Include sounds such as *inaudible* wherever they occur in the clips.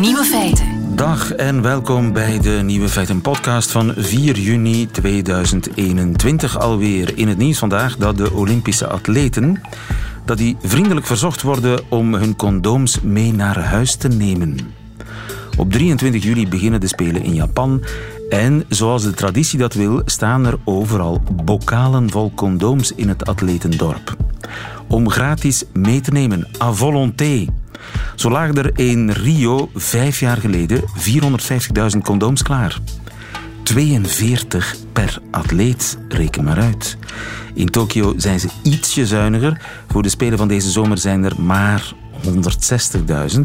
Nieuwe feiten. Dag en welkom bij de Nieuwe Feiten podcast van 4 juni 2021 alweer. In het nieuws vandaag dat de Olympische atleten dat die vriendelijk verzocht worden om hun condooms mee naar huis te nemen. Op 23 juli beginnen de Spelen in Japan en zoals de traditie dat wil, staan er overal bokalen vol condooms in het atletendorp. Om gratis mee te nemen, à volonté. Zo lagen er in Rio vijf jaar geleden 450.000 condooms klaar. 42 per atleet, reken maar uit. In Tokio zijn ze ietsje zuiniger. Voor de Spelen van deze zomer zijn er maar 160.000.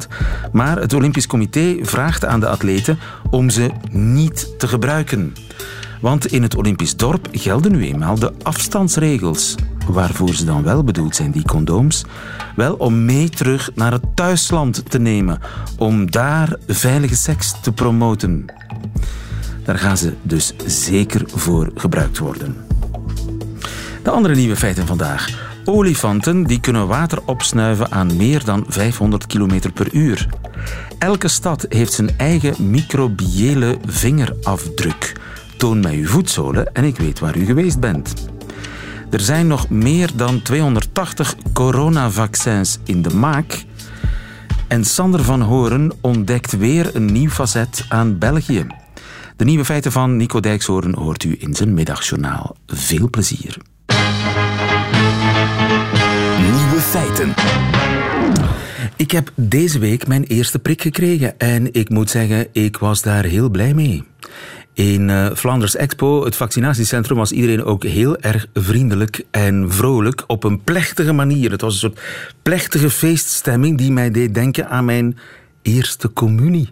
Maar het Olympisch Comité vraagt aan de atleten om ze niet te gebruiken. Want in het Olympisch dorp gelden nu eenmaal de afstandsregels. Waarvoor ze dan wel bedoeld zijn, die condooms? Wel om mee terug naar het thuisland te nemen, om daar veilige seks te promoten. Daar gaan ze dus zeker voor gebruikt worden. De andere nieuwe feiten vandaag. Olifanten die kunnen water opsnuiven aan meer dan 500 km per uur. Elke stad heeft zijn eigen microbiële vingerafdruk. Toon mij uw voetzolen en ik weet waar u geweest bent. Er zijn nog meer dan 280 coronavaccins in de maak. En Sander van Horen ontdekt weer een nieuw facet aan België. De nieuwe feiten van Nico Dijkshoorn hoort u in zijn middagjournaal. Veel plezier. Nieuwe feiten. Ik heb deze week mijn eerste prik gekregen en ik moet zeggen, ik was daar heel blij mee. In uh, Flanders Expo, het vaccinatiecentrum, was iedereen ook heel erg vriendelijk en vrolijk op een plechtige manier. Het was een soort plechtige feeststemming die mij deed denken aan mijn eerste communie.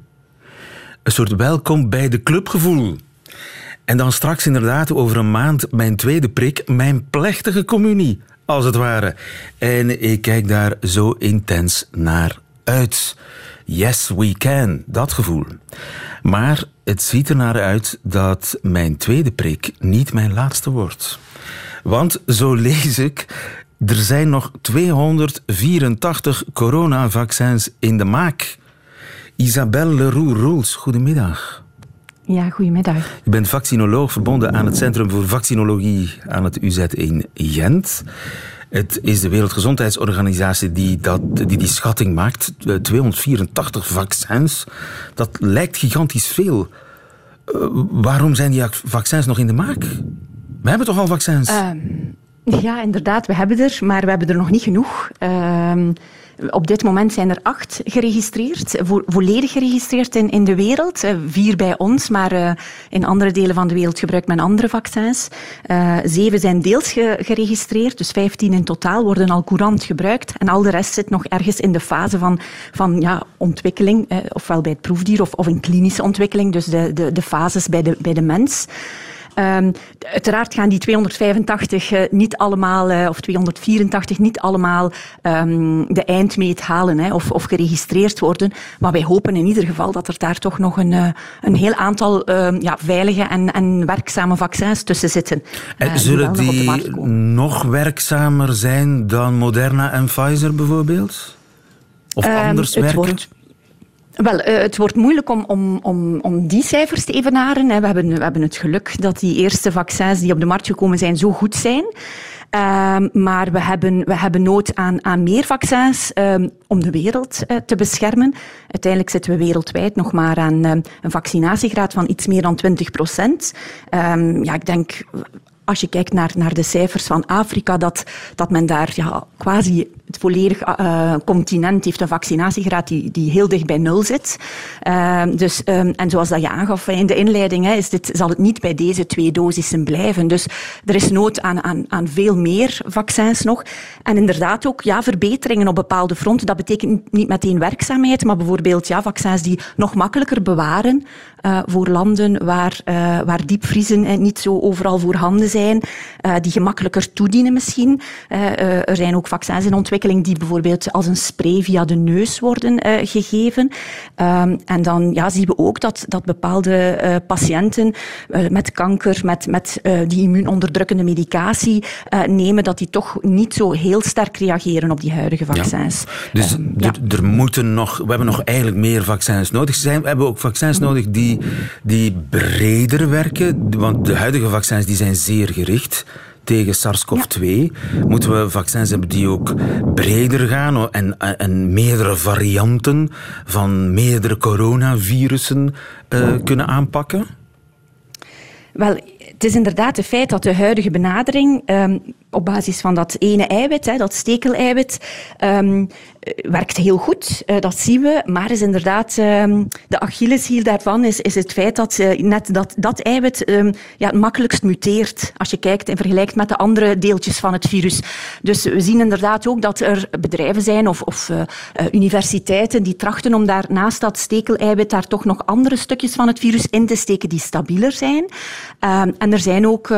Een soort welkom bij de clubgevoel. En dan straks inderdaad over een maand mijn tweede prik, mijn plechtige communie, als het ware. En ik kijk daar zo intens naar uit. Yes, we can, dat gevoel. Maar het ziet er naar uit dat mijn tweede prik niet mijn laatste wordt. Want zo lees ik, er zijn nog 284 coronavaccins in de maak. Isabelle Leroux-Roels, goedemiddag. Ja, goedemiddag. Je bent vaccinoloog verbonden aan het Centrum voor Vaccinologie aan het UZ in Gent. Het is de Wereldgezondheidsorganisatie die, dat, die die schatting maakt. 284 vaccins. Dat lijkt gigantisch veel. Uh, waarom zijn die vaccins nog in de maak? We hebben toch al vaccins? Uh, ja, inderdaad, we hebben er, maar we hebben er nog niet genoeg. Uh, op dit moment zijn er acht geregistreerd, volledig geregistreerd in, in de wereld. Eh, vier bij ons, maar uh, in andere delen van de wereld gebruikt men andere vaccins. Uh, zeven zijn deels ge geregistreerd, dus vijftien in totaal worden al courant gebruikt. En al de rest zit nog ergens in de fase van, van ja, ontwikkeling, eh, ofwel bij het proefdier of, of in klinische ontwikkeling, dus de, de, de fases bij de, bij de mens. Um, uiteraard gaan die 285 uh, niet allemaal, uh, of 284 niet allemaal um, de eindmeet halen hè, of, of, geregistreerd worden. Maar wij hopen in ieder geval dat er daar toch nog een, uh, een heel aantal ja, veilige en, en, werkzame vaccins tussen zitten. En zullen die, die nog werkzamer zijn dan Moderna en Pfizer bijvoorbeeld? Of um, anders werken? Wordt, wel, uh, het wordt moeilijk om, om, om, om die cijfers te evenaren. We hebben, we hebben het geluk dat die eerste vaccins die op de markt gekomen zijn zo goed zijn. Uh, maar we hebben, we hebben nood aan, aan meer vaccins uh, om de wereld uh, te beschermen. Uiteindelijk zitten we wereldwijd nog maar aan een vaccinatiegraad van iets meer dan 20 procent. Ehm, ja, ik denk als je kijkt naar, naar de cijfers van Afrika, dat, dat men daar ja, quasi het volledige uh, continent heeft een vaccinatiegraad die, die heel dicht bij nul zit. Uh, dus, um, en zoals dat je aangaf in de inleiding, hè, is dit, zal het niet bij deze twee dosissen blijven. Dus er is nood aan, aan, aan veel meer vaccins nog. En inderdaad ook ja, verbeteringen op bepaalde fronten. Dat betekent niet meteen werkzaamheid, maar bijvoorbeeld ja, vaccins die nog makkelijker bewaren uh, voor landen waar, waar diepvriezen niet zo overal voorhanden zijn, die gemakkelijker toedienen misschien. er zijn ook vaccins in ontwikkeling ontwikkeling die bijvoorbeeld als een spray via de neus worden uh, gegeven. Um, en dan ja, zien we ook dat, dat bepaalde uh, patiënten uh, met kanker, met, met die immuunonderdrukkende medicatie nemen, dat die toch niet zo heel sterk reageren op die huidige vaccins. Ja. Dus ja. er moeten nog, we hebben nog eigenlijk meer vaccins nodig. Zijn, we hebben ook vaccins nodig die, die breder werken, want de huidige vaccins die zijn zeer gericht tegen SARS-CoV-2. Moeten we vaccins hebben die ook breder gaan en, en meerdere varianten van meerdere coronavirussen uh, kunnen aanpakken? Wel, het is inderdaad het feit dat de huidige benadering um, op basis van dat ene eiwit, hè, dat stekeleiwit, um, werkt heel goed. Uh, dat zien we. Maar is inderdaad um, de Achilleshiel daarvan is, is het feit dat uh, net dat, dat eiwit ja, het makkelijkst muteert als je kijkt en vergelijkt met de andere deeltjes van het virus. Dus we zien inderdaad ook dat er bedrijven zijn of, of universiteiten die trachten om daar naast dat stekeleiwit daar toch nog andere stukjes van het virus in te steken die stabieler zijn. en er zijn ook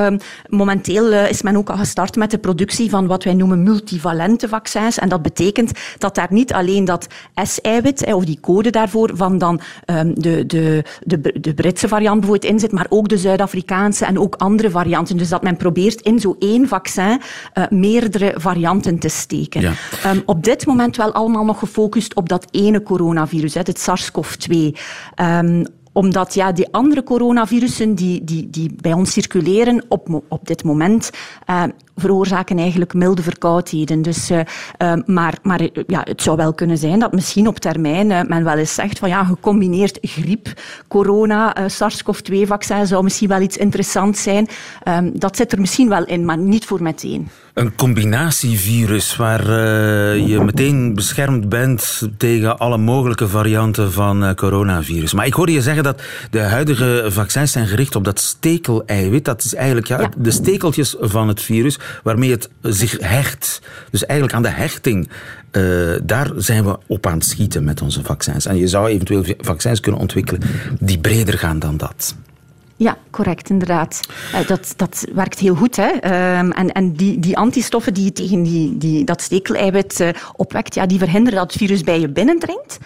momenteel is men ook al gestart met de productie van wat wij noemen multivalente vaccins. En dat betekent dat daar niet alleen dat S-eiwit, of die code daarvoor, van dan um, de, de, de, de Britse variant bijvoorbeeld in zit, maar ook de Zuid-Afrikaanse en ook andere varianten. Dus dat men probeert in zo één vaccin uh, meerdere varianten te steken. Ja. Um, op dit moment wel allemaal nog gefocust op dat ene coronavirus, het SARS-CoV-2. Um, omdat ja, die andere coronavirussen die, die, die bij ons circuleren op, op dit moment uh, veroorzaken eigenlijk milde verkoudheden. Dus, uh, uh, maar maar ja, het zou wel kunnen zijn dat misschien op termijn men wel eens zegt van ja, gecombineerd griep, corona, SARS-CoV-2-vaccin zou misschien wel iets interessants zijn. Um, dat zit er misschien wel in, maar niet voor meteen. Een combinatievirus waar je meteen beschermd bent tegen alle mogelijke varianten van coronavirus. Maar ik hoorde je zeggen dat de huidige vaccins zijn gericht op dat stekeleiwit. Dat is eigenlijk ja, ja. de stekeltjes van het virus waarmee het zich hecht. Dus eigenlijk aan de hechting, uh, daar zijn we op aan het schieten met onze vaccins. En je zou eventueel vaccins kunnen ontwikkelen die breder gaan dan dat. Ja, correct, inderdaad. Uh, dat, dat werkt heel goed. Hè? Um, en en die, die antistoffen die je tegen die, die, dat stekeleiwit uh, opwekt, ja, die verhinderen dat het virus bij je binnendringt.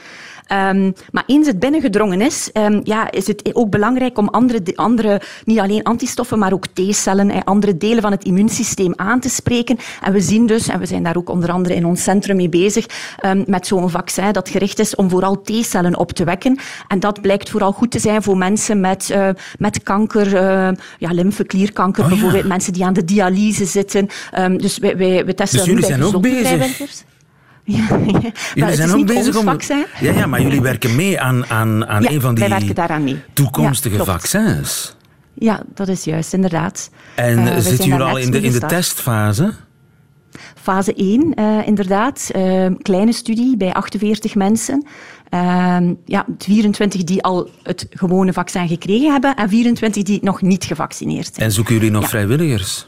Um, maar eens het binnengedrongen is, um, ja, is het ook belangrijk om andere, andere niet alleen antistoffen, maar ook T-cellen en andere delen van het immuunsysteem aan te spreken. En we zien dus, en we zijn daar ook onder andere in ons centrum mee bezig, um, met zo'n vaccin dat gericht is om vooral T-cellen op te wekken. En dat blijkt vooral goed te zijn voor mensen met, uh, met kanker, uh, ja, lymfeklierkanker oh, bijvoorbeeld, ja. mensen die aan de dialyse zitten. dus wij, wij, we testen dus jullie zijn ook bezig? *laughs* Ja, ja. Jullie zijn ook bezig om. Ja, ja, maar jullie werken mee aan, aan, aan ja, een van die toekomstige vaccins. Ja, dat is juist, inderdaad. En uh, zitten jullie al in de, in de testfase? Fase 1, uh, eh, inderdaad. Uh, kleine studie bij 48 mensen. ja, 24 die al het gewone vaccin gekregen hebben en 24 die nog niet gevaccineerd zijn. En zoeken jullie nog vrijwilligers?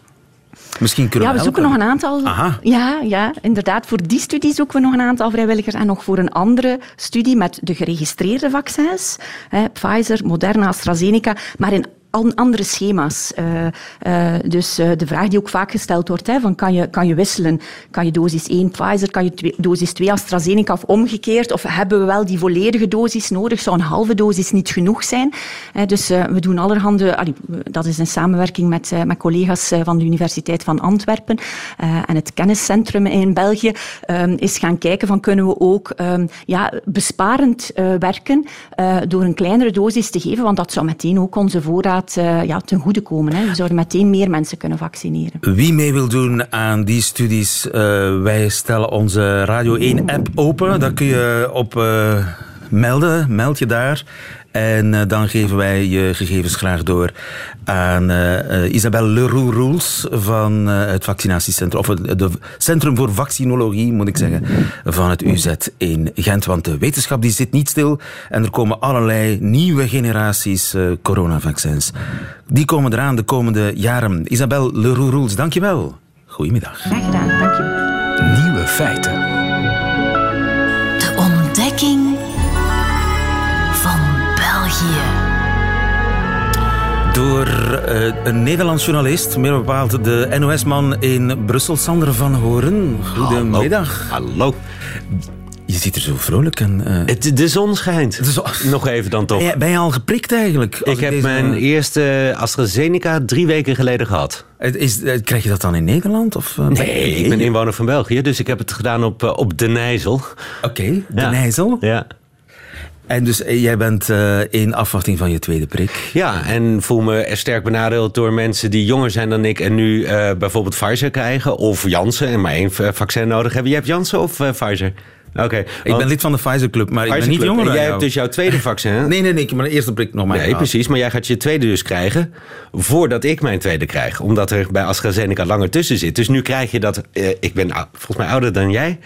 Misschien kunnen ja, we zoeken nog een aantal. Aha. Ja, ja, inderdaad. Voor die studie zoeken we nog een aantal vrijwilligers. En nog voor een andere studie met de geregistreerde vaccins. Hè, Pfizer, Moderna, AstraZeneca. Maar in andere schema's. Uh, uh, dus uh, de vraag die ook vaak gesteld wordt, hè, van kan, je, kan je wisselen? Kan je dosis 1 Pfizer, kan je dosis 2 AstraZeneca of omgekeerd? Of hebben we wel die volledige dosis nodig? Zou een halve dosis niet genoeg zijn? dus we doen allerhande... Allee, dat is een samenwerking met, met collega's van de Universiteit van Antwerpen en het kenniscentrum in België um, is gaan kijken van kunnen we ook um, ja, besparend werken door een kleinere dosis te geven, want dat zou meteen ook onze voorraad uh, ja, ten goede komen. Hè. We zouden meteen meer mensen kunnen vaccineren. Wie mee wil doen aan die studies, uh, wij stellen onze Radio 1-app open. Daar kun je op uh, melden, meld je daar. En uh, dan geven wij je gegevens graag door aan uh, uh, Isabelle Leroux Roels van het vaccinatiecentrum, of het de Centrum voor Vaccinologie, moet ik zeggen, van het UZ in Gent. Want de wetenschap die zit niet stil en er komen allerlei nieuwe generaties coronavaccins. Die komen eraan de komende jaren. Isabelle Leroux Roels, dankjewel. Goedemiddag. Graag gedaan, dankjewel. Nieuwe feiten. Door uh, een Nederlands journalist, meer bepaald de NOS-man in Brussel, Sander van Horen. Goedemiddag. Hallo. Hallo. Je ziet er zo vrolijk en... Uh... Het, de zon schijnt. De zon... Nog even dan toch. Ben je al geprikt eigenlijk? Ik heb deze... mijn eerste AstraZeneca drie weken geleden gehad. Is, krijg je dat dan in Nederland? Of, nee, ik ben inwoner van België, dus ik heb het gedaan op, op De Nijzel. Oké, okay, De ja. Nijzel. Ja. En dus jij bent uh, in afwachting van je tweede prik? Ja, en voel me sterk benadeeld door mensen die jonger zijn dan ik... en nu uh, bijvoorbeeld Pfizer krijgen of Janssen en maar één vaccin nodig hebben. Je hebt Janssen of uh, Pfizer? Oké. Ik ben lid van de Pfizer Club, maar Pfizer ik ben niet jonger dan jij jou. hebt dus jouw tweede vaccin, hè? *laughs* nee, nee, nee, maar de eerste prik nog maar. Nee, precies, maar jij gaat je tweede dus krijgen voordat ik mijn tweede krijg. Omdat er bij AstraZeneca langer tussen zit. Dus nu krijg je dat... ik ben volgens mij ouder dan jij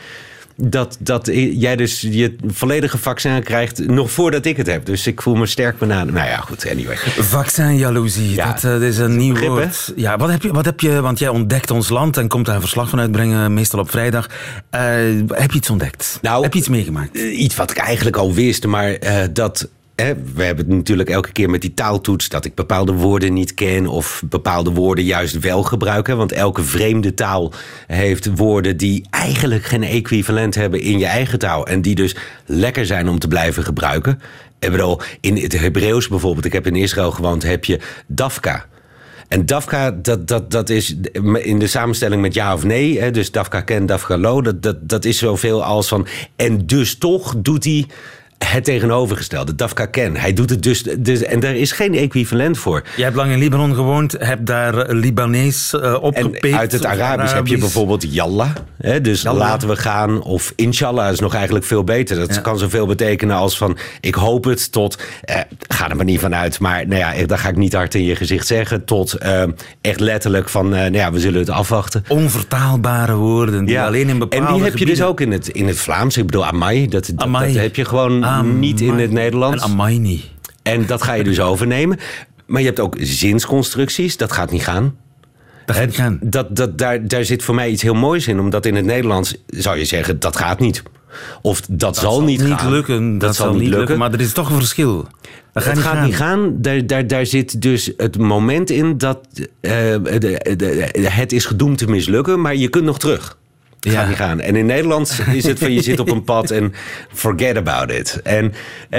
dat, dat jij dus je volledige vaccin krijgt nog voordat ik het heb. Dus ik voel me sterk benaderd. Nou ja, goed, anyway. Vaccinjaloezie, ja, dat, uh, is een nieuw grip, woord. Ja, wat heb, je, wat heb je, want jij ontdekt ons land en komt daar een verslag van uitbrengen, meestal op vrijdag. Uh, heb je iets ontdekt? Nou, heb je iets meegemaakt? Iets wat ik eigenlijk al wist, maar uh, dat we hebben het natuurlijk elke keer met die taaltoets dat ik bepaalde woorden niet ken of bepaalde woorden juist wel gebruiken. Want elke vreemde taal heeft woorden die eigenlijk geen equivalent hebben in je eigen taal. En die dus lekker zijn om te blijven gebruiken. Ik bedoel, in het Hebreeuws bijvoorbeeld, ik heb in Israël gewoond, heb je dafka. En Dafka, dat, dat, dat is in de samenstelling met ja of nee. Hè, dus Dafka ken, Dafka lo. Dat, dat, dat is zoveel als van. En dus toch doet hij het tegenovergestelde, Dafka Ken. Hij doet het dus, dus, en daar is geen equivalent voor. Jij hebt lang in Libanon gewoond, hebt daar Libanees uh, opgepikt. uit het Arabisch, heb je bijvoorbeeld Yalla. Hè, dus laten we gaan. Of Inshallah is nog eigenlijk veel beter. Dat ja. kan zoveel betekenen als van ik hoop het tot, eh, ga er maar niet van uit. Maar nou ja, dat ga ik niet hard in je gezicht zeggen. Tot eh, echt letterlijk van, uh, nou ja, we zullen het afwachten. Onvertaalbare woorden die alleen in bepaalde En die heb je dus ook in het, in het Vlaams. Ik bedoel, amai, dat, dat, dat heb je gewoon niet in het Nederlands. En amai niet. En dat ga je dus *laughs* overnemen. Maar je hebt ook zinsconstructies. Dat gaat niet gaan. Dat gaat niet gaan. Dat, dat, daar, daar zit voor mij iets heel moois in. Omdat in het Nederlands zou je zeggen, dat gaat niet. Of dat, zal, niet, niet lukken. Dat, zal niet lukken. Maar er is toch een verschil. Dat gaat, het gaat niet gaan. Daar, daar, daar zit dus het moment in dat uh, de, de, het is gedoemd te mislukken. Maar je kunt nog terug. Het gaat niet gaan. En in Nederland is het van je zit op een pad en forget about it. En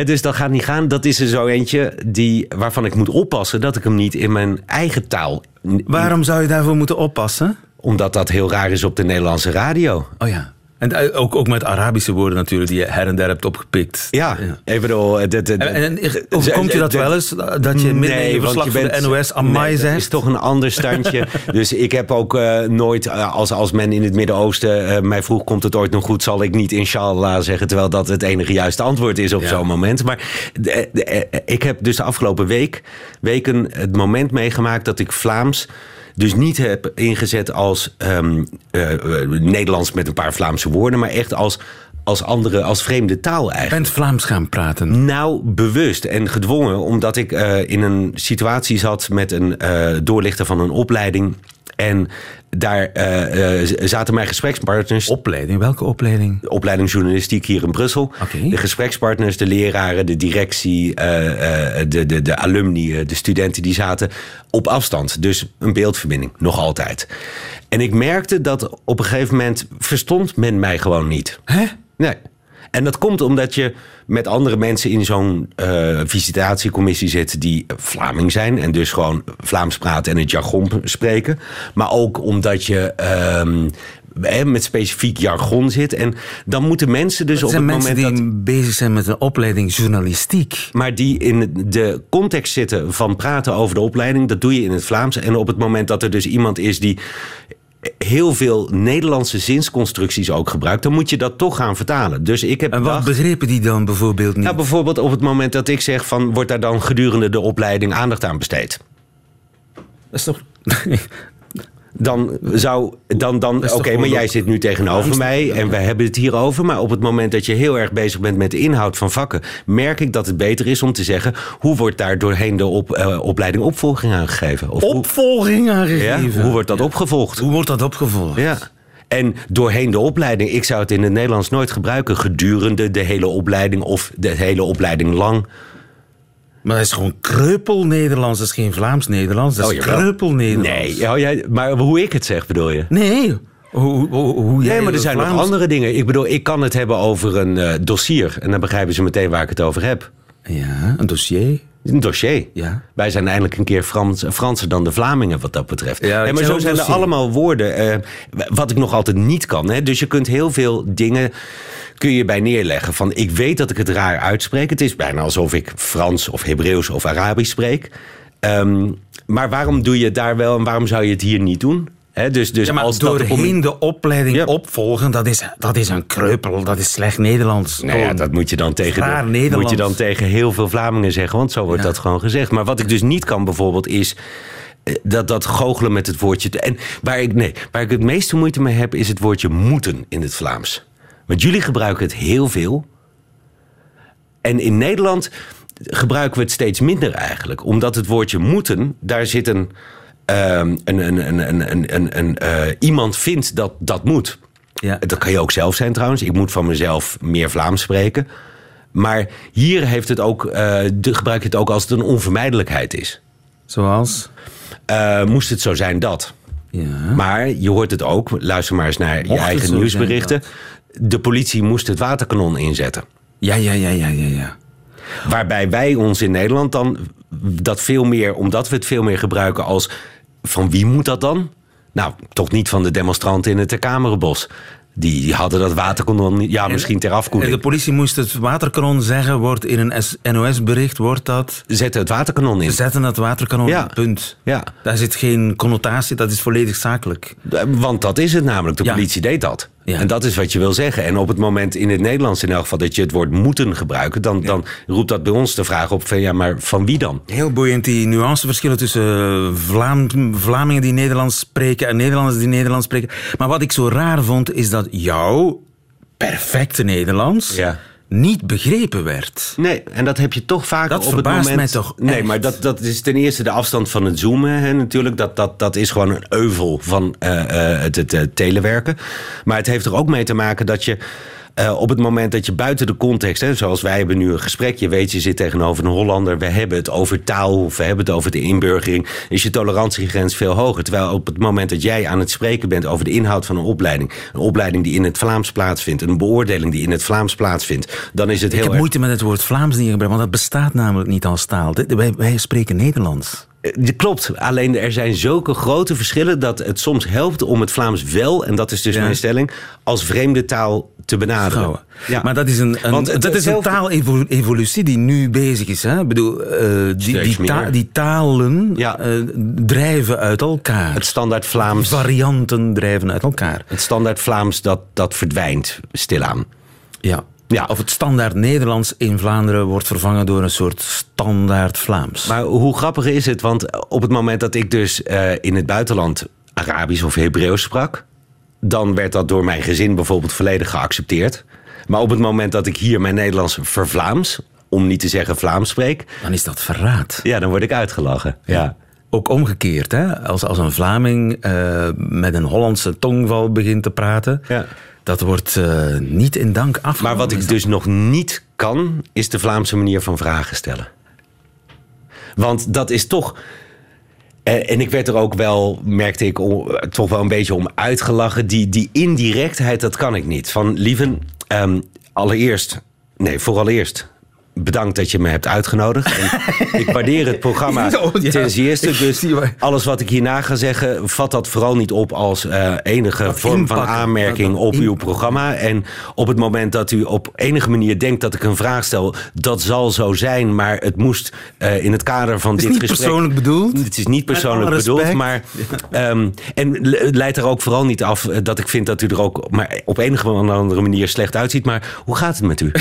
dus dat gaat niet gaan. Dat is er zo eentje die, waarvan ik moet oppassen dat ik hem niet in mijn eigen taal. Waarom zou je daarvoor moeten oppassen? Omdat dat heel raar is op de Nederlandse radio. Oh ja. En eh, ook, ook met Arabische woorden natuurlijk, die je her en der hebt opgepikt. Ja, ja. ik bedoel... Eh, en, je dat wel eens, dat je midden in je verslag van de NOS amai nee, zegt? is toch een ander standje. *laughs* dus ik heb ook uh, nooit, uh, als, als men in het Midden-Oosten uh, mij vroeg... komt het ooit nog goed, zal ik niet inshallah zeggen... terwijl dat het enige juiste antwoord is op ja. zo'n moment. Maar ik heb dus de afgelopen week, weken het moment meegemaakt... dat ik Vlaams dus niet heb ingezet als um, uh, Nederlands met een paar Vlaamse woorden, maar echt als als andere, als vreemde taal eigenlijk. Bent Vlaams gaan praten? Nou, bewust en gedwongen, omdat ik uh, in een situatie zat met een uh, doorlichter van een opleiding. En daar uh, zaten mijn gesprekspartners. Opleiding? Welke opleiding? Opleiding journalistiek hier in Brussel. Okay. De gesprekspartners, de leraren, de directie, de, de, de alumni, de studenten, die zaten op afstand. Dus een beeldverbinding, nog altijd. En ik merkte dat op een gegeven moment verstond men mij gewoon niet. Hè? Nee. En dat komt omdat je met andere mensen in zo'n uh, visitatiecommissie zit die Vlaming zijn en dus gewoon Vlaams praten en het jargon spreken. Maar ook omdat je uh, met specifiek jargon zit. En dan moeten mensen dus dat op het moment moment die dat. bezig zijn met een opleiding journalistiek. Maar die in de context zitten van praten over de opleiding, dat doe je in het Vlaams. En op het moment dat er dus iemand is die heel veel Nederlandse zinsconstructies ook gebruikt, dan moet je dat toch gaan vertalen. Dus ik heb en wat bedacht, begrepen die dan bijvoorbeeld niet? Nou, bijvoorbeeld op het moment dat ik zeg van wordt daar dan gedurende de opleiding aandacht aan besteed. Dat is toch. *laughs* Dan zou. Dan, dan, Oké, okay, maar jij zit nu tegenover mij en we hebben het hierover. Maar op het moment dat je heel erg bezig bent met de inhoud van vakken, merk ik dat het beter is om te zeggen: hoe wordt daar doorheen de op, uh, opleiding opvolging aangegeven? Of opvolging aangegeven? Ja, hoe wordt dat ja. opgevolgd? Hoe wordt dat opgevolgd? Ja. En doorheen de opleiding, ik zou het in het Nederlands nooit gebruiken gedurende de hele opleiding of de hele opleiding lang. Maar dat is gewoon kreupel-Nederlands. Dat is geen Vlaams-Nederlands. Dat is Oh, kreupel-Nederlands. Nee, oh, jij, maar hoe ik het zeg bedoel je? Nee. Hoe, hoe, hoe jij Nee, maar er zijn nog andere dingen. Ik bedoel, ik kan het hebben over een eh, dossier. En dan begrijpen ze meteen waar ik het over heb. Ja, een dossier. Een dossier. Ja. Wij zijn eindelijk een keer Frans, Franser dan de Vlamingen wat dat betreft. Ja, maar zo zijn er allemaal woorden. eh, wat ik nog altijd niet kan. Hè? Dus je kunt heel veel dingen kun je bij neerleggen. Van ik weet dat ik het raar uitspreek. Het is bijna alsof ik Frans of Hebreeuws of Arabisch spreek. Ehm, maar waarom doe je het daar wel en waarom zou je het hier niet doen? Hè, dus dus Ja, als dat doorheen de opleiding Ja. opvolgen, dat is, dat is een kreupel. Dat is slecht Nederlands. Nou ja, Gewoon. dat moet je dan tegen, de, moet je dan tegen heel veel Vlamingen zeggen, want zo wordt dat gewoon gezegd. Maar wat ik dus niet kan bijvoorbeeld is eh, dat, dat goochelen met het woordje. En waar ik, nee, waar ik het meeste moeite mee heb, is het woordje moeten in het Vlaams. Want jullie gebruiken het heel veel. En in Nederland gebruiken we het steeds minder eigenlijk. Omdat het woordje moeten, daar zit een. Ehm, een, een, eh, iemand vindt dat dat moet. Ja. Dat kan je ook zelf zijn trouwens. Ik moet van mezelf meer Vlaams spreken. Maar hier heeft het ook, eh, de, gebruik je het ook als het een onvermijdelijkheid is. Zoals? Eh, moest het zo zijn dat. Ja. Maar je hoort het ook, luister maar eens naar je Mocht eigen nieuwsberichten. De politie moest het waterkanon inzetten. Ja, ja, ja, ja, ja, ja. Waarbij wij ons in Nederland dan dat veel meer, omdat we het veel meer gebruiken als van wie moet dat dan? Nou, toch niet van de demonstranten in het Terkamerenbos. Die, die hadden dat waterkanon, niet- ja, misschien ter En afkoeling. de politie moest het waterkanon zeggen, wordt in een NOS-bericht, wordt dat... Zetten het waterkanon in. Zetten het waterkanon, Ja. punt. Ja. Daar zit geen connotatie, dat is volledig zakelijk. Want dat is het namelijk. De Ja. politie deed dat. Ja. En dat is wat je wil zeggen. En op het moment in het Nederlands in elk geval dat je het woord moeten gebruiken, dan, dan roept dat bij ons de vraag op van ja, maar van wie dan? Heel boeiend, die nuanceverschillen tussen eh, Vlaam, Vlamingen die Nederlands spreken en Nederlanders die Nederlands spreken. Maar wat ik zo raar vond, is dat jouw perfecte Nederlands Ja. Niet begrepen werd. Nee, en dat heb je toch vaak Dat op het moment. mij toch Nee, echt. maar dat, dat is ten eerste de afstand van het zoomen. Hè, natuurlijk, dat, dat, dat is gewoon een euvel van eh, eh, het, het eh, telewerken. Maar het heeft er ook mee te maken dat je. Eh, op het moment dat je buiten de context, hè, zoals wij hebben nu een gesprek, je weet, je zit tegenover een Hollander, we hebben het over taal, of we hebben het over de inburgering, is je tolerantiegrens veel hoger. Terwijl op het moment dat jij aan het spreken bent over de inhoud van een opleiding, een opleiding die in het Vlaams plaatsvindt, een beoordeling die in het Vlaams plaatsvindt, dan is het Ik heel heb erg moeite met het woord Vlaams niet gebruikt, want dat bestaat namelijk niet als taal. Wij spreken Nederlands. Eh, Klopt, alleen er zijn zulke grote verschillen dat het soms helpt om het Vlaams wel, en dat is dus Ja. mijn stelling, als vreemde taal te benaderen. Ja. Maar dat is een, een, Want dat is een taalevolutie die nu bezig is. Hè? Ik bedoel, eh, die, die, ta- die talen Ja. eh, drijven uit elkaar. Het standaard Vlaams, Varianten drijven uit elkaar. het standaard Vlaams dat, dat verdwijnt stilaan. Ja. Ja. Of het standaard Nederlands in Vlaanderen wordt vervangen door een soort standaard Vlaams. Maar hoe grappig is het? Want op het moment dat ik dus eh, in het buitenland Arabisch of Hebreeuws sprak, dan werd dat door mijn gezin bijvoorbeeld volledig geaccepteerd. Maar op het moment dat ik hier mijn Nederlands vervlaams, om niet te zeggen Vlaams spreek, Dan is dat verraad. ja, dan word ik uitgelachen. Ja. Ook omgekeerd, hè? Als, als een Vlaming eh, met een Hollandse tongval begint te praten, Ja. Dat wordt eh, niet in dank afgenomen. Maar wat ik dus nog niet kan, is de Vlaamse manier van vragen stellen. Want dat is toch. eh, En ik werd er ook wel, merkte ik, o- toch wel een beetje om uitgelachen. Die, die indirectheid, dat kan ik niet. Van lieven, ehm, allereerst, nee, vooraleerst. Bedankt dat je me hebt uitgenodigd. En *laughs* ik waardeer het programma Oh, ja. ten zeerste. Dus alles wat ik hierna ga zeggen, vat dat vooral niet op als eh, enige vorm van aanmerking op uw programma. En op het moment dat u op enige manier denkt dat ik een vraag stel, dat zal zo zijn, maar het moest eh, in het kader van is dit niet gesprek. persoonlijk bedoeld. Het is niet persoonlijk bedoeld, maar. ehm, en le- het leidt er ook vooral niet af eh, dat ik vind dat u er ook maar op enige andere manier slecht uitziet. Maar hoe gaat het met u? *laughs*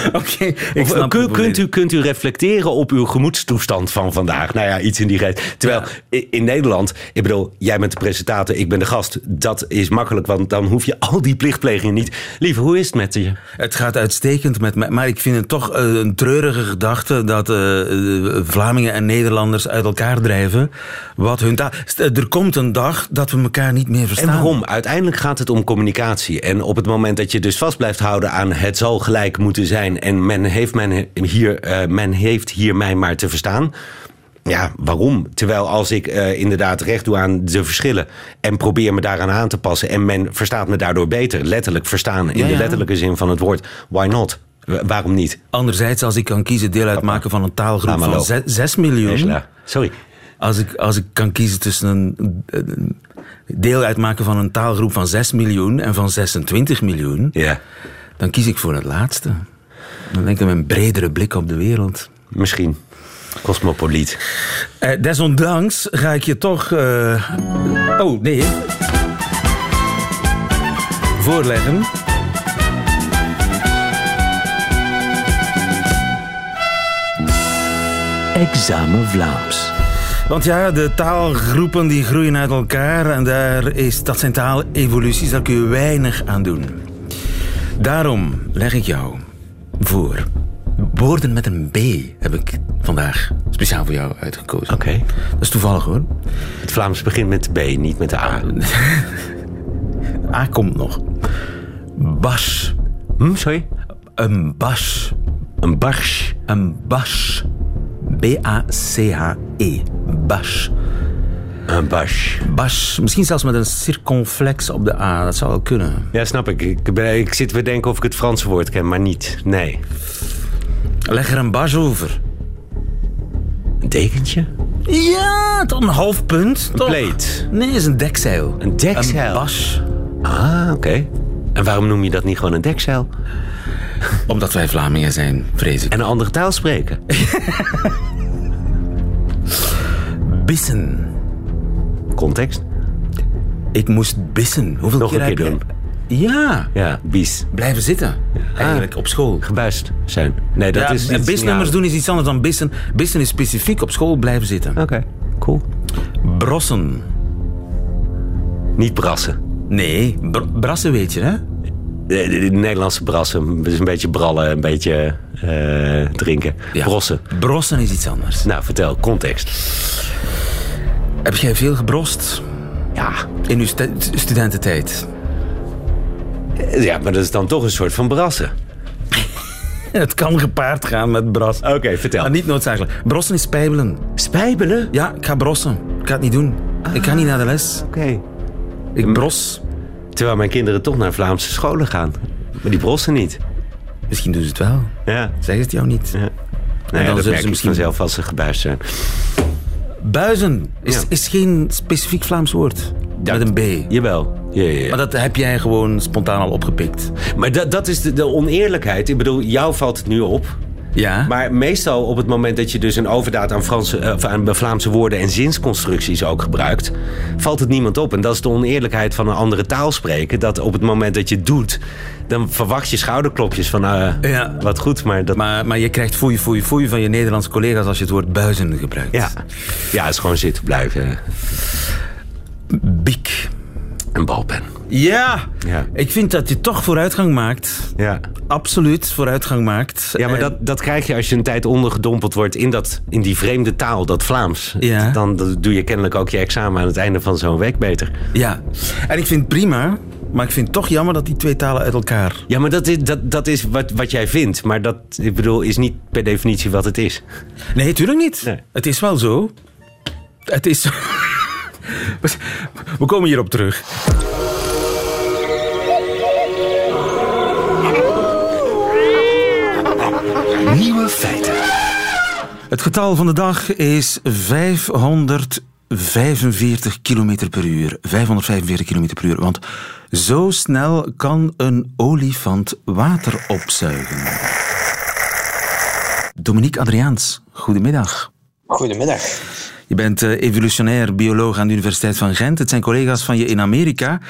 *laughs* Oké, ik Of, snap kun- het kunt, u, kunt u reflecteren op uw gemoedstoestand van vandaag? Nou ja, iets in die geest. Terwijl in Nederland, ik bedoel, jij bent de presentator, ik ben de gast. Dat is makkelijk, want dan hoef je al die plichtplegingen niet. Lieve, hoe is het met je? Het gaat uitstekend met mij, maar ik vind het toch eh, een treurige gedachte dat eh, eh, Vlamingen en Nederlanders uit elkaar drijven. Wat hun Er komt een dag dat we elkaar niet meer verstaan. En waarom? Uiteindelijk gaat het om communicatie. En op het moment dat je dus vast blijft houden aan het zal gelijk moeten zijn zijn en men heeft, men hier, eh, men heeft hier mij maar te verstaan. Ja, waarom? Terwijl als ik eh, inderdaad recht doe aan de verschillen en probeer me daaraan aan te passen en men verstaat me daardoor beter, letterlijk verstaan in Ja, de ja. letterlijke zin van het woord, why not? Wa- waarom niet? Anderzijds, als ik kan kiezen deel uitmaken van een taalgroep van lopen. 6 miljoen. Angela, sorry. Als ik, als ik kan kiezen tussen een, een deel uitmaken van een taalgroep van 6 miljoen en van 26 miljoen, Ja, dan kies ik voor het laatste. Dan denk ik een bredere blik op de wereld. misschien. Cosmopoliet. Eh, desondanks ga ik je toch. eh, Oh, nee. Voorleggen. Examen Vlaams. Want ja, de taalgroepen die groeien uit elkaar en daar is, dat zijn taalevoluties, daar kun je weinig aan doen. Daarom leg ik jou voor. Woorden met een B heb ik vandaag speciaal voor jou uitgekozen. Oké. Dat is toevallig hoor. Het Vlaams begint met de B, niet met de A. *laughs* A komt nog. Bas. Hm, sorry? Een bas. Een barsch. Een bas. B-A-C-H-E. Bas. Een barsch. Bas. Misschien zelfs met een circonflex op de A. Dat zou wel kunnen. Ja, snap ik. Ik, ben, ik zit weer denken of ik het Franse woord ken, maar niet. Nee. Leg er een bas over. Een dekentje? Ja, tot een half punt. Een toch? pleet. Nee, is een dekzeil. Een dekzeil? Een bas. Ah, oké. En waarom noem je dat niet gewoon een dekzeil? Omdat wij Vlamingen zijn, vrees ik. En een andere taal spreken? *laughs* bissen. Context? Ik moest bissen. Hoeveel Nog keer een doen. Ja, Ja, bies. blijven zitten. Eigenlijk op school. Gebuist zijn. Nee, dat ja, is... is bisnummers doen is iets anders dan bissen. Bissen is specifiek op school blijven zitten. Oké, cool. Brossen. Niet brassen. Nee, br- brassen weet je, hè? De, de- de Nederlandse brassen. Dus een beetje brallen, een beetje eh, drinken. Ja. Brossen. Brossen is iets anders. Nou, vertel, context. Heb jij veel gebrost Ja. in uw stu- studententijd? ja, maar dat is dan toch een soort van brassen. *laughs* Het kan gepaard gaan met bras. Oké, vertel. Maar niet noodzakelijk. Brossen is spijbelen. Spijbelen? Ja, ik ga brossen. Ik ga het niet doen. Ik ga niet naar de les. Oké. Ik bros. Terwijl mijn kinderen toch naar Vlaamse scholen gaan. Maar die brossen niet. Misschien doen ze het wel. Ja. Zeggen het jou niet. ja. Nee, dan dat zullen merk ze misschien- vanzelf als ze gebuist zijn. Buizen is, Ja. is geen specifiek Vlaams woord. Met een B. Jawel. Ja, ja, ja. Maar dat heb jij gewoon spontaan al opgepikt. Maar dat, dat is de, de oneerlijkheid. Ik bedoel, jou valt het nu op. Ja. Maar meestal op het moment dat je dus een overdaad aan, Franse, eh, of aan Vlaamse woorden en zinsconstructies ook gebruikt, valt het niemand op. En dat is de oneerlijkheid van een andere taal spreken. Dat op het moment dat je het doet, dan verwacht je schouderklopjes van eh, Ja. wat goed. Maar dat, Maar, maar je krijgt foei, foei, foei van je Nederlandse collega's als je het woord buizen gebruikt. ja. ja, het is gewoon zitten blijven. Biek. Een balpen. Ja. Ja. Ik vind dat je toch vooruitgang maakt. Ja. Absoluut vooruitgang maakt. Ja, maar En- dat, dat krijg je als je een tijd ondergedompeld wordt in, dat, in die vreemde taal, dat Vlaams. Ja. Dan doe je kennelijk ook je examen aan het einde van zo'n week beter. Ja. En ik vind het prima, maar ik vind het toch jammer dat die twee talen uit elkaar... Ja, maar dat is, dat, dat is wat, wat jij vindt. Maar dat, ik bedoel, is niet per definitie wat het is. Nee, tuurlijk niet. Nee. Het is wel zo. Het is... *laughs* We komen hierop terug. Nieuwe feiten. Het getal van de dag is 545 km per uur. 545 km per uur, want zo snel kan een olifant water opzuigen. Dominique Adriaans, goedemiddag. Goedemiddag. Je bent eh, evolutionair bioloog aan de Universiteit van Gent. Het zijn collega's van je in Amerika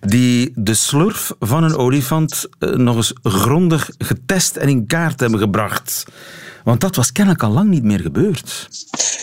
die de slurf van een olifant eh, nog eens grondig getest en in kaart hebben gebracht. Want dat was kennelijk al lang niet meer gebeurd.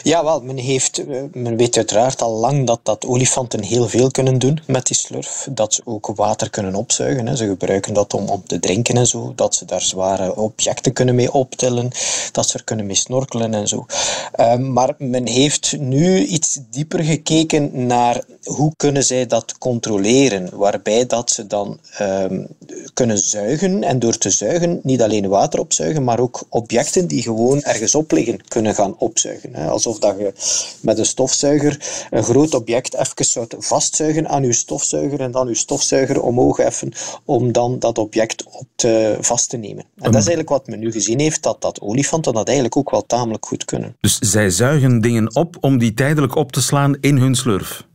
Ja, wel, men, heeft, eh, men weet uiteraard al lang dat, dat olifanten heel veel kunnen doen met die slurf. Dat ze ook water kunnen opzuigen. Hè. Ze gebruiken dat om, om te drinken en zo. Dat ze daar zware objecten kunnen mee optillen. Dat ze er kunnen mee snorkelen en zo. Ehm, maar men heeft nu iets dieper gekeken naar hoe kunnen zij dat controleren. Waarbij dat ze dan ehm, kunnen zuigen. En door te zuigen niet alleen water opzuigen, maar ook objecten die gewoon ergens op liggen kunnen gaan opzuigen. Alsof dat je met een stofzuiger een groot object even zou vastzuigen aan je stofzuiger en dan je stofzuiger omhoog heffen om dan dat object op te, vast te nemen. En dat is eigenlijk wat men nu gezien heeft, dat, dat olifanten dat eigenlijk ook wel tamelijk goed kunnen. Dus zij zuigen dingen op om die tijdelijk op te slaan in hun slurf?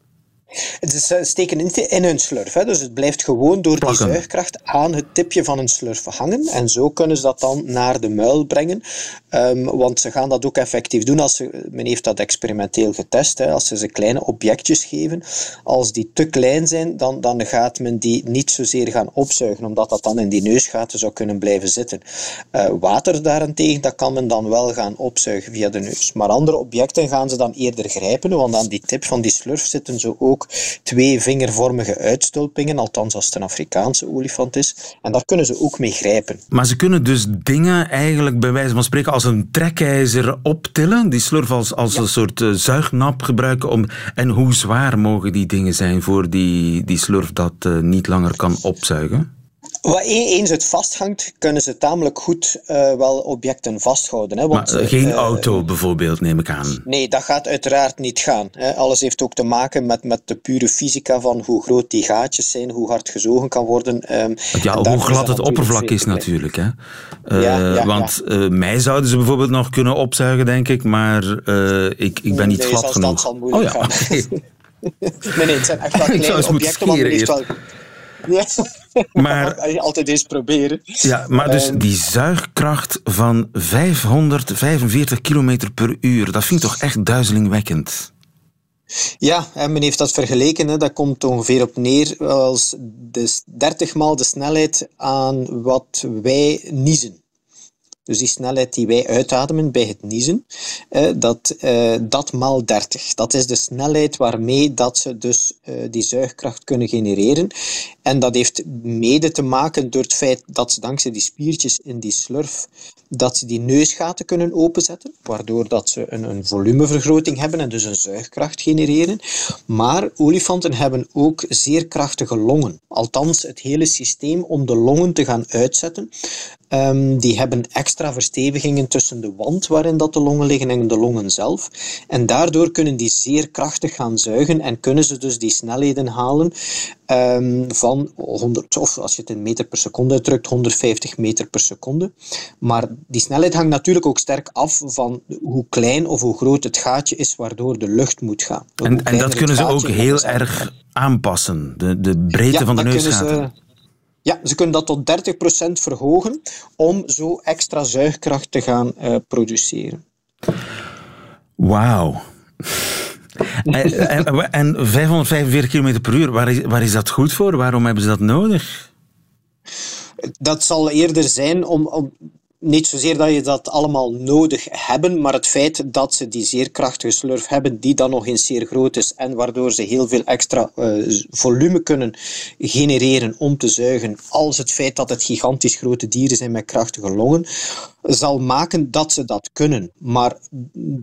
Ze steken niet in hun slurf. Hè. Dus het blijft gewoon door die zuigkracht aan het tipje van een slurf hangen. En zo kunnen ze dat dan naar de muil brengen. Um, want ze gaan dat ook effectief doen. Als ze, men heeft dat experimenteel getest. Hè. Als ze ze kleine objectjes geven, als die te klein zijn, dan, dan gaat men die niet zozeer gaan opzuigen. Omdat dat dan in die neusgaten zou kunnen blijven zitten. Uh, water daarentegen, dat kan men dan wel gaan opzuigen via de neus. Maar andere objecten gaan ze dan eerder grijpen. Want aan die tip van die slurf zitten ze ook twee vingervormige uitstulpingen, althans als het een Afrikaanse olifant is. En daar kunnen ze ook mee grijpen. Maar ze kunnen dus dingen eigenlijk bij wijze van spreken als een trekijzer optillen, die slurf als, als een soort uh, zuignap gebruiken. Om, en hoe zwaar mogen die dingen zijn voor die, die slurf dat uh, niet langer kan opzuigen? Eens het vasthangt, kunnen ze tamelijk goed uh, wel objecten vasthouden. Hè, want, maar geen uh, auto bijvoorbeeld, neem ik aan. Nee, dat gaat uiteraard niet gaan. Hè. Alles heeft ook te maken met, met de pure fysica van hoe groot die gaatjes zijn, hoe hard gezogen kan worden. Um, ja, hoe glad het oppervlak is natuurlijk. Hè. Ja, ja, want ja. mij zouden ze bijvoorbeeld nog kunnen opzuigen, denk ik, maar ik, ik ben niet nee, glad genoeg. Dat zal moeilijk oh, ja. gaan. *laughs* nee, nee, het zijn echt wel *laughs* kleine objecten, maar het wel... Ja. *laughs* Maar, altijd eens proberen. Ja, maar dus um, die zuigkracht van 545 km per uur, dat vind ik toch echt duizelingwekkend? Ja, en men heeft dat vergeleken. Hè. Dat komt ongeveer op neer als de 30 maal de snelheid aan wat wij niezen. Dus die snelheid die wij uitademen bij het niezen, eh, dat, eh, dat maal 30. Dat is de snelheid waarmee dat ze dus eh, die zuigkracht kunnen genereren. En dat heeft mede te maken door het feit dat ze dankzij die spiertjes in die slurf, dat ze die neusgaten kunnen openzetten, waardoor dat ze een, een volumevergroting hebben en dus een zuigkracht genereren. Maar olifanten hebben ook zeer krachtige longen. Althans, het hele systeem om de longen te gaan uitzetten, um, die hebben extra verstevigingen tussen de wand waarin dat de longen liggen en de longen zelf. En daardoor kunnen die zeer krachtig gaan zuigen en kunnen ze dus die snelheden halen um, van 100, of als je het in meter per seconde uitdrukt, 150 meter per seconde. Maar die snelheid hangt natuurlijk ook sterk af van hoe klein of hoe groot het gaatje is waardoor de lucht moet gaan. En, en dat kunnen ze ook heel erg aanpassen, de, de breedte ja, van de neusgaten. Ja, ze kunnen dat tot 30% verhogen om zo extra zuigkracht te gaan uh, produceren. Wauw. *laughs* en, en, en, 545 km per uur, waar is, waar is dat goed voor? Waarom hebben ze dat nodig? Dat zal eerder zijn om, om niet zozeer dat je dat allemaal nodig hebben, maar het feit dat ze die zeer krachtige slurf hebben, die dan nog eens zeer groot is en waardoor ze heel veel extra uh, volume kunnen genereren om te zuigen, als het feit dat het gigantisch grote dieren zijn met krachtige longen, zal maken dat ze dat kunnen. Maar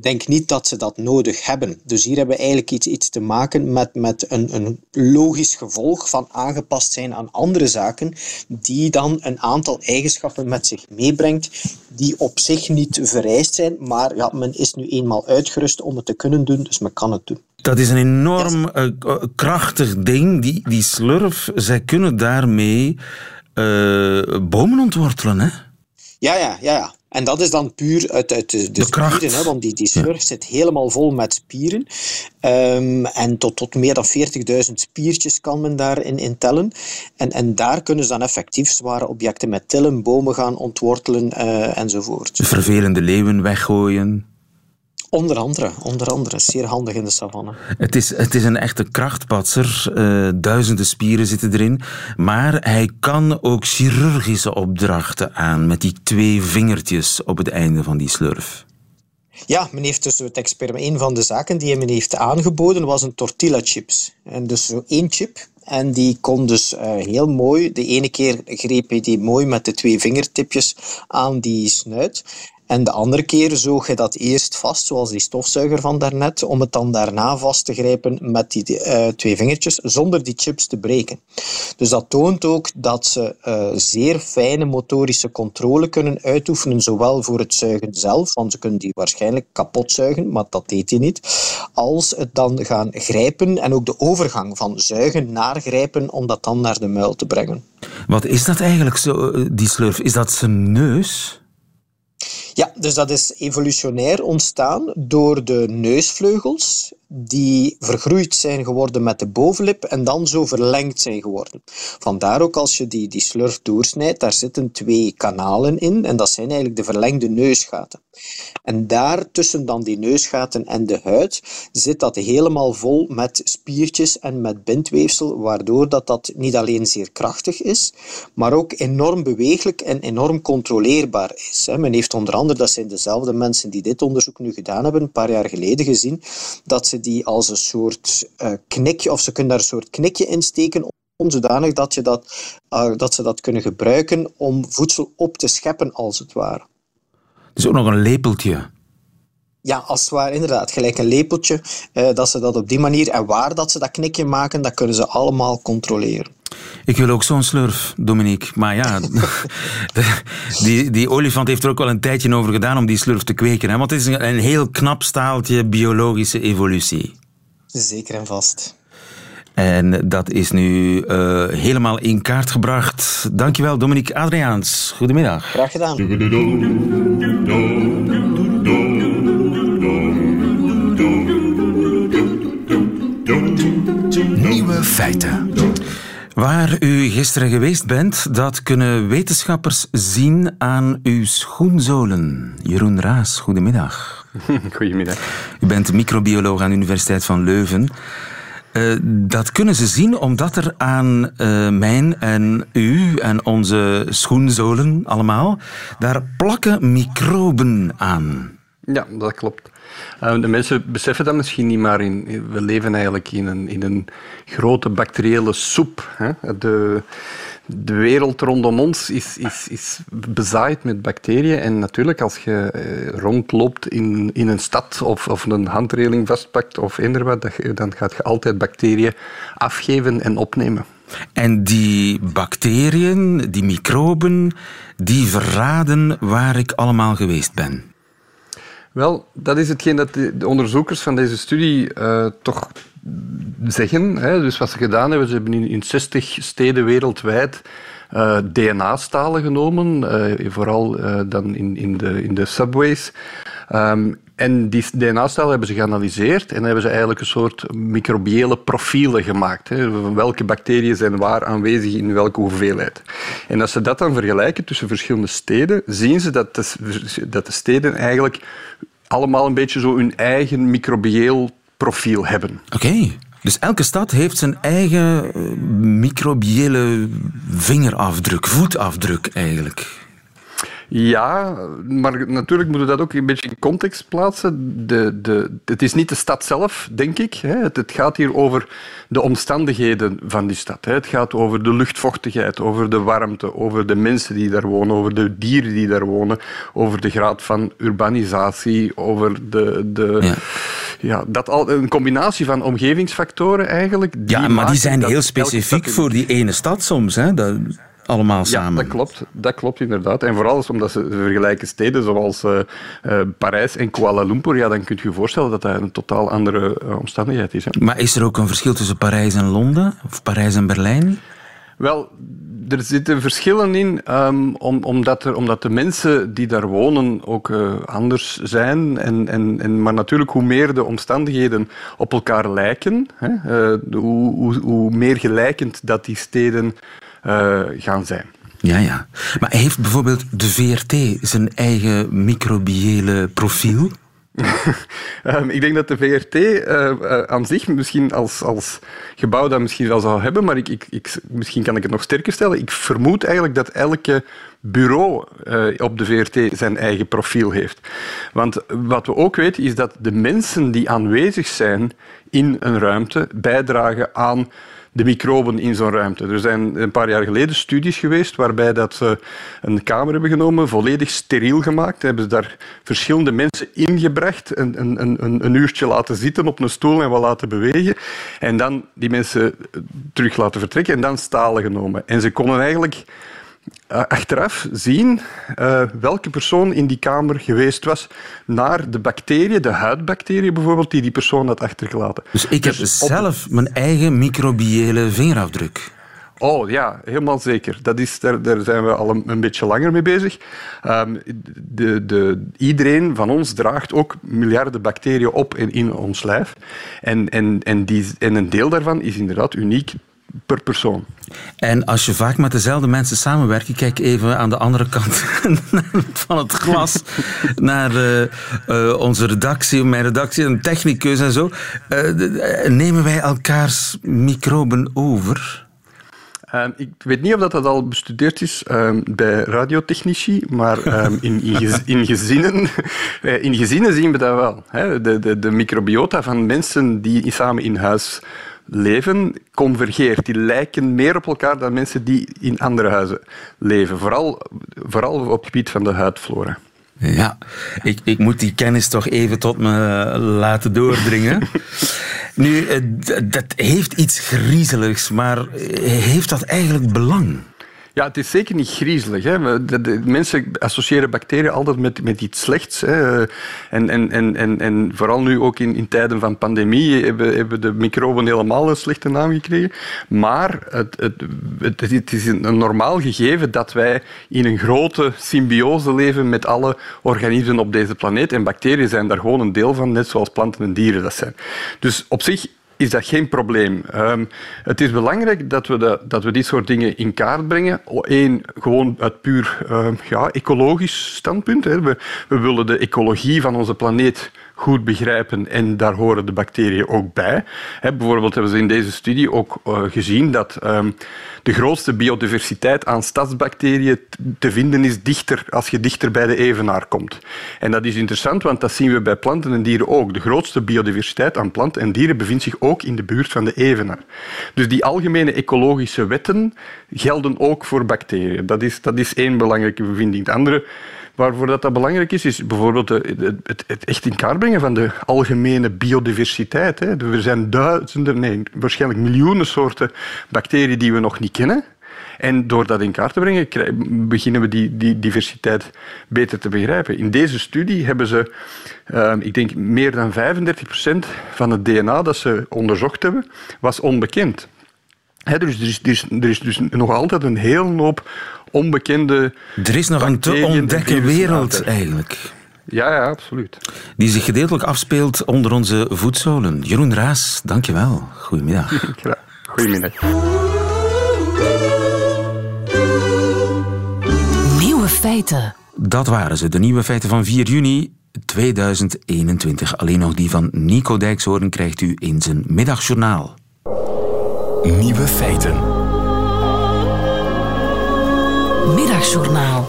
denk niet dat ze dat nodig hebben. Dus hier hebben we eigenlijk iets, iets te maken met, met een, een logisch gevolg van aangepast zijn aan andere zaken, die dan een aantal eigenschappen met zich meebrengt, die op zich niet vereist zijn, maar ja, men is nu eenmaal uitgerust om het te kunnen doen, dus men kan het doen. Dat is een enorm uh, krachtig ding, die, die slurf. Zij kunnen daarmee uh, bomen ontwortelen, hè? Ja, ja, ja, ja. En dat is dan puur uit, uit de, de, spieren, hè, want die, die slurf zit helemaal vol met spieren. Um, en tot, tot meer dan 40.000 spiertjes kan men daarin in tellen. En, en daar kunnen ze dan effectief zware objecten met tillen, bomen gaan ontwortelen uh, enzovoort. Vervelende leeuwen weggooien. Onder andere, onder andere. Zeer handig in de savanne. Het is, het is een echte krachtpatser. Uh, duizenden spieren zitten erin. Maar hij kan ook chirurgische opdrachten aan met die twee vingertjes op het einde van die slurf. Ja, men heeft dus het experiment. Een van de zaken die men heeft aangeboden was een tortilla chips. En dus zo één chip. En die kon dus uh, heel mooi. De ene keer greep hij die mooi met de twee vingertipjes aan die snuit. En de andere keer zoog je dat eerst vast, zoals die stofzuiger van daarnet, om het dan daarna vast te grijpen met die uh, twee vingertjes, zonder die chips te breken. Dus dat toont ook dat ze uh, zeer fijne motorische controle kunnen uitoefenen, zowel voor het zuigen zelf, want ze kunnen die waarschijnlijk kapot zuigen, maar dat deed hij niet, als het dan gaan grijpen en ook de overgang van zuigen naar grijpen, om dat dan naar de muil te brengen. Wat is dat eigenlijk zo, eh, die slurf? Is dat zijn neus? Ja, dus dat is evolutionair ontstaan door de neusvleugels die vergroeid zijn geworden met de bovenlip en dan zo verlengd zijn geworden. Vandaar ook als je die, die slurf doorsnijdt, daar zitten twee kanalen in en dat zijn eigenlijk de verlengde neusgaten. En daar tussen dan die neusgaten en de huid zit dat helemaal vol met spiertjes en met bindweefsel, waardoor dat, dat niet alleen zeer krachtig is, maar ook enorm beweeglijk en enorm controleerbaar is. Men heeft onder andere, dat zijn dezelfde mensen die dit onderzoek nu gedaan hebben, een paar jaar geleden gezien, dat ze die als een soort uh, knikje, of ze kunnen daar een soort knikje in steken, zodanig dat, je dat, uh, dat ze dat kunnen gebruiken om voedsel op te scheppen, als het ware. Dus ook nog een lepeltje. Ja, als het ware, inderdaad. Gelijk een lepeltje. Uh, dat ze dat op die manier en waar dat ze dat knikje maken, dat kunnen ze allemaal controleren. Ik wil ook zo'n slurf, Dominique. Maar ja, *laughs* die, die olifant heeft er ook wel een tijdje over gedaan om die slurf te kweken. Hè? Want het is een, een heel knap staaltje biologische evolutie. Zeker en vast. En dat is nu uh, helemaal in kaart gebracht. Dankjewel, Dominique Adriaans. Goedemiddag. Graag gedaan. Nieuwe feiten. Waar u gisteren geweest bent, dat kunnen wetenschappers zien aan uw schoenzolen. Jeroen Raas, goedemiddag. *laughs* Goedemiddag. U bent microbioloog aan de Universiteit van Leuven. Uh, dat kunnen ze zien omdat er aan uh, mijn en u en onze schoenzolen allemaal, daar plakken microben aan. Ja, dat klopt. Uh, de mensen beseffen dat misschien niet, maar in, we leven eigenlijk in een, in een grote bacteriële soep. Hè? De, de wereld rondom ons is, is, is bezaaid met bacteriën. En natuurlijk, als je eh, rondloopt in, in een stad of, of een handreling vastpakt of eender wat, dan gaat je altijd bacteriën afgeven en opnemen. En die bacteriën, die microben, die verraden waar ik allemaal geweest ben. Wel, dat is hetgeen dat de, onderzoekers van deze studie uh, toch zeggen. Hè. Dus wat ze gedaan hebben, ze hebben in, in 60 steden wereldwijd uh, DNA-stalen genomen, uh, vooral dan in, in, de, in de subways. Um, en die DNA-stalen hebben ze geanalyseerd en hebben ze eigenlijk een soort microbiële profielen gemaakt. Hè. Welke bacteriën zijn waar aanwezig in welke hoeveelheid. En als ze dat dan vergelijken tussen verschillende steden, zien ze dat de, dat de steden eigenlijk allemaal een beetje zo hun eigen microbieel profiel hebben. Oké. Dus elke stad heeft zijn eigen eh, microbiële vingerafdruk, voetafdruk eigenlijk. Ja, maar natuurlijk moeten we dat ook een beetje in context plaatsen. De, de, het is niet de stad zelf, denk ik. Het, het gaat hier over de omstandigheden van die stad. Het gaat over de luchtvochtigheid, over de warmte, over de mensen die daar wonen, over de dieren die daar wonen, over de graad van urbanisatie, over de... de ja. Ja dat al, een combinatie van omgevingsfactoren eigenlijk. ja, maar die zijn heel specifiek voor die ene stad soms. Hè? Dat allemaal samen. Ja, dat klopt. Dat klopt inderdaad. En vooral omdat ze vergelijken steden zoals uh, uh, Parijs en Kuala Lumpur, ja, dan kun je je voorstellen dat dat een totaal andere uh, omstandigheid is. Hè. Maar is er ook een verschil tussen Parijs en Londen? Of Parijs en Berlijn? Wel, er zitten verschillen in, om, omdat, er, omdat de mensen die daar wonen ook uh, anders zijn. En, en, en, maar natuurlijk, hoe meer de omstandigheden op elkaar lijken, hè, uh, hoe, hoe, meer gelijkend dat die steden uh, gaan zijn. Ja, ja. Maar heeft bijvoorbeeld de VRT zijn eigen microbiële profiel? Um, *laughs* ik denk dat de VRT uh, uh, aan zich misschien als, als gebouw dat misschien wel zou hebben, maar ik, ik, ik, misschien kan ik het nog sterker stellen. Ik vermoed eigenlijk dat elke bureau uh, op de VRT zijn eigen profiel heeft. Want wat we ook weten is dat de mensen die aanwezig zijn in een ruimte bijdragen aan de microben in zo'n ruimte. Er zijn een paar jaar geleden studies geweest waarbij dat ze een kamer hebben genomen, volledig steriel gemaakt. Hebben ze daar verschillende mensen ingebracht, een, een, een, een uurtje laten zitten op een stoel en wat laten bewegen. En dan die mensen terug laten vertrekken en dan stalen genomen. En ze konden eigenlijk achteraf zien uh, welke persoon in die kamer geweest was naar de bacteriën, de huidbacteriën bijvoorbeeld, die die persoon had achtergelaten. Dus ik heb dus zelf op... mijn eigen microbiële vingerafdruk. Oh ja, helemaal zeker. Dat is, daar, daar zijn we al een, een beetje langer mee bezig. Um, de, de, iedereen van ons draagt ook miljarden bacteriën op in, in ons lijf. En, en, en, die, en een deel daarvan is inderdaad uniek per persoon. En als je vaak met dezelfde mensen samenwerkt, kijk even aan de andere kant *laughs* van het glas naar uh, uh, onze redactie, mijn redactie, een technicus en zo. Uh, nemen wij elkaars microben over? Um, ik weet niet of dat, dat al bestudeerd is um, bij radiotechnici, maar um, in, in, in, gezinnen, *laughs* in gezinnen zien we dat wel. Hè? De, de, de microbiota van mensen die samen in huis leven convergeert. Die lijken meer op elkaar dan mensen die in andere huizen leven. Vooral, vooral op het gebied van de huidflora. Ja, ik, ik moet die kennis toch even tot me laten doordringen. *laughs* nu, eh, dat heeft iets griezeligs, maar heeft dat eigenlijk belang? Ja, het is zeker niet griezelig. Hè. Mensen associëren bacteriën altijd met, met iets slechts. Hè. En, en, en, en, en vooral nu ook in, in tijden van pandemie hebben, hebben de microben helemaal een slechte naam gekregen. Maar het, het, het, het is een normaal gegeven dat wij in een grote symbiose leven met alle organismen op deze planeet. En bacteriën zijn daar gewoon een deel van, net zoals planten en dieren dat zijn. Dus op zich is dat geen probleem. Um, het is belangrijk dat we, dat we dit soort dingen in kaart brengen. Eén, gewoon uit puur uh, ja, ecologisch standpunt. Hè. We, we willen de ecologie van onze planeet goed begrijpen en daar horen de bacteriën ook bij. Bijvoorbeeld hebben ze in deze studie ook uh, gezien dat um, de grootste biodiversiteit aan stadsbacteriën te vinden is dichter, als je dichter bij de evenaar komt. En dat is interessant, want dat zien we bij planten en dieren ook. De grootste biodiversiteit aan planten en dieren bevindt zich ook in de buurt van de evenaar. Dus die algemene ecologische wetten gelden ook voor bacteriën. Dat is, dat is één belangrijke bevinding. De andere Waarvoor dat, dat belangrijk is, is bijvoorbeeld het, echt in kaart brengen van de algemene biodiversiteit. Er zijn duizenden, nee, waarschijnlijk miljoenen soorten bacteriën die we nog niet kennen. En door dat in kaart te brengen, beginnen we die, die diversiteit beter te begrijpen. In deze studie hebben ze, uh, ik denk, meer dan 35% van het DNA dat ze onderzocht hebben, was onbekend. Dus er is, er, is, er is dus nog altijd een hele hoop onbekende. Er is nog een te ontdekken wereld eigenlijk. Ja, ja, absoluut. Die zich gedeeltelijk afspeelt onder onze voetzolen. Jeroen Raas, dankjewel. Goedemiddag. *laughs* Goedemiddag. Nieuwe feiten. Dat waren ze, de nieuwe feiten van 4 juni 2021. Alleen nog die van Nico Dijkshoorn krijgt u in zijn middagjournaal. Nieuwe feiten. Middagjournaal.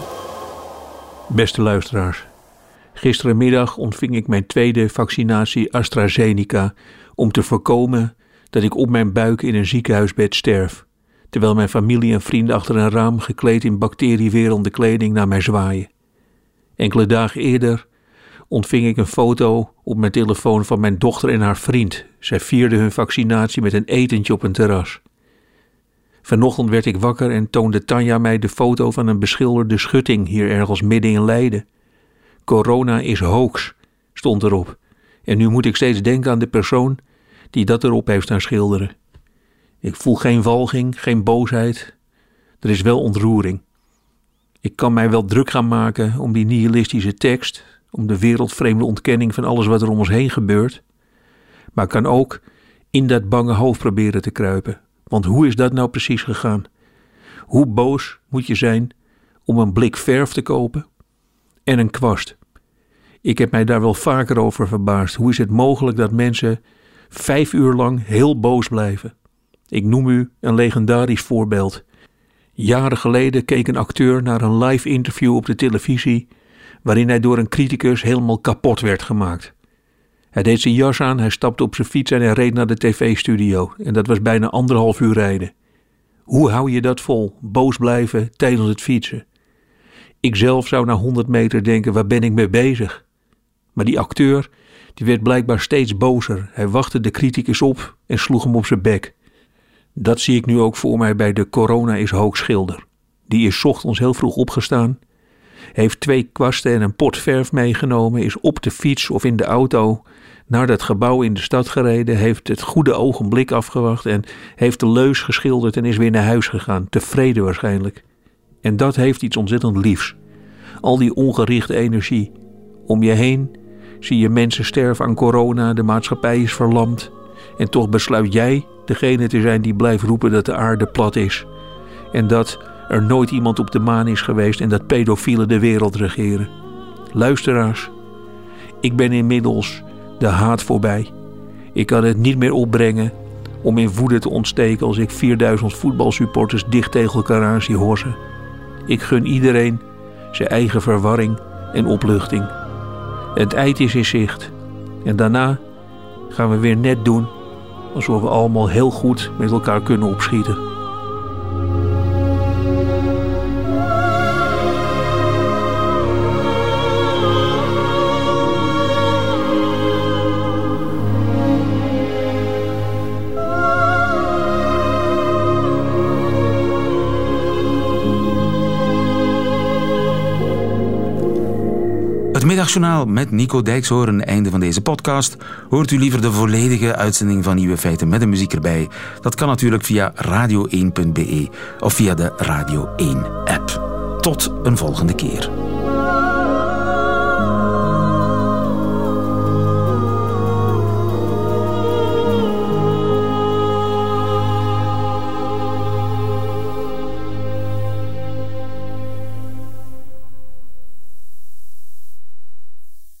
Beste luisteraars. Gisterenmiddag ontving ik mijn tweede vaccinatie AstraZeneca om te voorkomen dat ik op mijn buik in een ziekenhuisbed sterf, terwijl mijn familie en vrienden achter een raam gekleed in bacteriewerende kleding naar mij zwaaien. Enkele dagen eerder ontving ik een foto op mijn telefoon van mijn dochter en haar vriend. Zij vierden hun vaccinatie met een etentje op een terras. Vanochtend werd ik wakker en toonde Tanja mij de foto van een beschilderde schutting hier ergens midden in Leiden. Corona is hoax, stond erop. En nu moet ik steeds denken aan de persoon die dat erop heeft staan schilderen. Ik voel geen walging, geen boosheid. Er is wel ontroering. Ik kan mij wel druk gaan maken om die nihilistische tekst, om de wereldvreemde ontkenning van alles wat er om ons heen gebeurt, maar kan ook in dat bange hoofd proberen te kruipen. Want hoe is dat nou precies gegaan? Hoe boos moet je zijn om een blik verf te kopen en een kwast? Ik heb mij daar wel vaker over verbaasd. Hoe is het mogelijk dat mensen vijf uur lang heel boos blijven? Ik noem u een legendarisch voorbeeld. Jaren geleden keek een acteur naar een live interview op de televisie waarin hij door een criticus helemaal kapot werd gemaakt. Hij deed zijn jas aan, hij stapte op zijn fiets en hij reed naar de tv-studio. En dat was bijna anderhalf uur rijden. Hoe hou je dat vol? Boos blijven tijdens het fietsen. Ik zelf zou na 100 meter denken: waar ben ik mee bezig? Maar die acteur die werd blijkbaar steeds bozer. Hij wachtte de criticus op en sloeg hem op zijn bek. Dat zie ik nu ook voor mij bij de Corona is hoogschilder. Die is ochtends heel vroeg opgestaan, heeft twee kwasten en een pot verf meegenomen, is op de fiets of in de auto naar dat gebouw in de stad gereden, heeft het goede ogenblik afgewacht en heeft de leus geschilderd en is weer naar huis gegaan, tevreden waarschijnlijk. En dat heeft iets ontzettend liefs. Al die ongerichte energie. Om je heen zie je mensen sterven aan corona, de maatschappij is verlamd. En toch besluit jij degene te zijn die blijft roepen dat de aarde plat is. En dat er nooit iemand op de maan is geweest en dat pedofielen de wereld regeren. Luisteraars, ik ben inmiddels de haat voorbij. Ik kan het niet meer opbrengen om in woede te ontsteken als ik 4000 voetbalsupporters dicht tegen elkaar aan zie horsen. Ik gun iedereen zijn eigen verwarring en opluchting. Het eind is in zicht en daarna gaan we weer net doen alsof we allemaal heel goed met elkaar kunnen opschieten. Middagjournaal met Nico Dijkshoorn. Einde van deze podcast. Hoort u liever de volledige uitzending van Nieuwe Feiten met de muziek erbij? Dat kan natuurlijk via radio1.be of via de Radio 1 app. Tot een volgende keer.